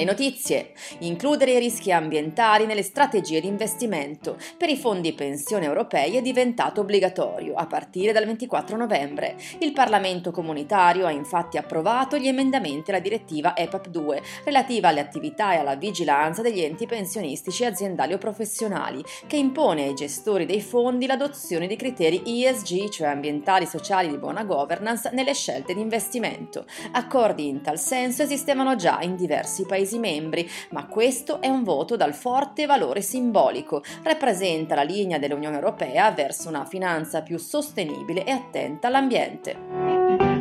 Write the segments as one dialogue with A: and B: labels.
A: Le notizie. Includere i rischi ambientali nelle strategie di investimento per i fondi pensione europei è diventato obbligatorio a partire dal 24 novembre. Il Parlamento comunitario ha infatti approvato gli emendamenti alla direttiva EPAP 2 relativa alle attività e alla vigilanza degli enti pensionistici aziendali o professionali, che impone ai gestori dei fondi l'adozione di criteri ESG, cioè ambientali, sociali di buona governance, nelle scelte di investimento. Accordi in tal senso esistevano già in diversi paesi Paesi membri, ma questo è un voto dal forte valore simbolico, rappresenta la linea dell'Unione Europea verso una finanza più sostenibile e attenta all'ambiente.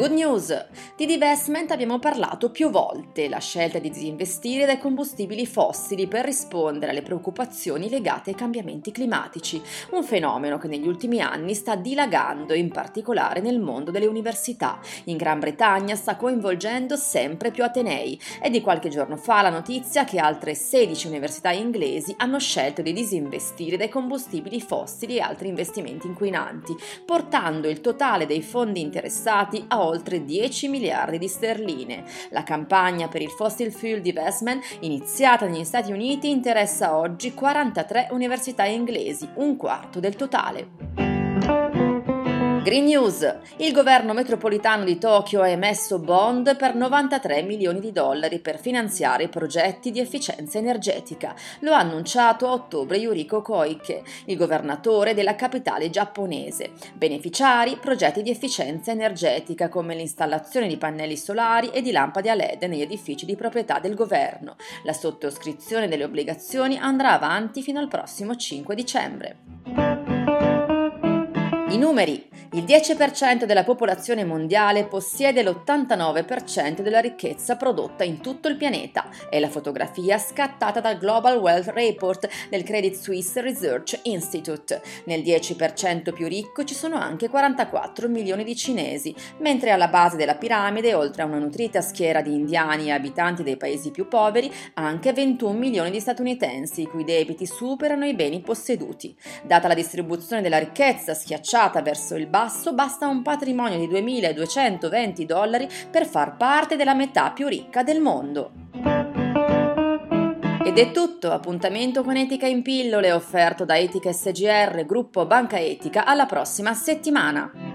A: Good news! Di divestment abbiamo parlato più volte, la scelta di disinvestire dai combustibili fossili per rispondere alle preoccupazioni legate ai cambiamenti climatici, un fenomeno che negli ultimi anni sta dilagando, in particolare nel mondo delle università. In Gran Bretagna sta coinvolgendo sempre più atenei. È di qualche giorno fa la notizia che altre 16 università inglesi hanno scelto di disinvestire dai combustibili fossili e altri investimenti inquinanti, portando il totale dei fondi interessati a oltre 10 miliardi di sterline. La campagna per il fossil fuel divestment, iniziata negli Stati Uniti, interessa oggi 43 università inglesi, un quarto del totale. Green News. Il governo metropolitano di Tokyo ha emesso bond per 93 milioni di dollari per finanziare progetti di efficienza energetica. Lo ha annunciato a ottobre Yuriko Koike, il governatore della capitale giapponese. Beneficiari progetti di efficienza energetica come l'installazione di pannelli solari e di lampade a LED negli edifici di proprietà del governo. La sottoscrizione delle obbligazioni andrà avanti fino al prossimo 5 dicembre. I numeri. Il 10% della popolazione mondiale possiede l'89% della ricchezza prodotta in tutto il pianeta. È la fotografia scattata dal Global Wealth Report del Credit Suisse Research Institute. Nel 10% più ricco ci sono anche 44 milioni di cinesi, mentre alla base della piramide, oltre a una nutrita schiera di indiani e abitanti dei paesi più poveri, anche 21 milioni di statunitensi, i cui debiti superano i beni posseduti. Data la distribuzione della ricchezza schiacciata verso il basso basta un patrimonio di 2.220 dollari per far parte della metà più ricca del mondo. Ed è tutto, appuntamento con Etica in pillole offerto da Etica SGR, gruppo Banca Etica, alla prossima settimana.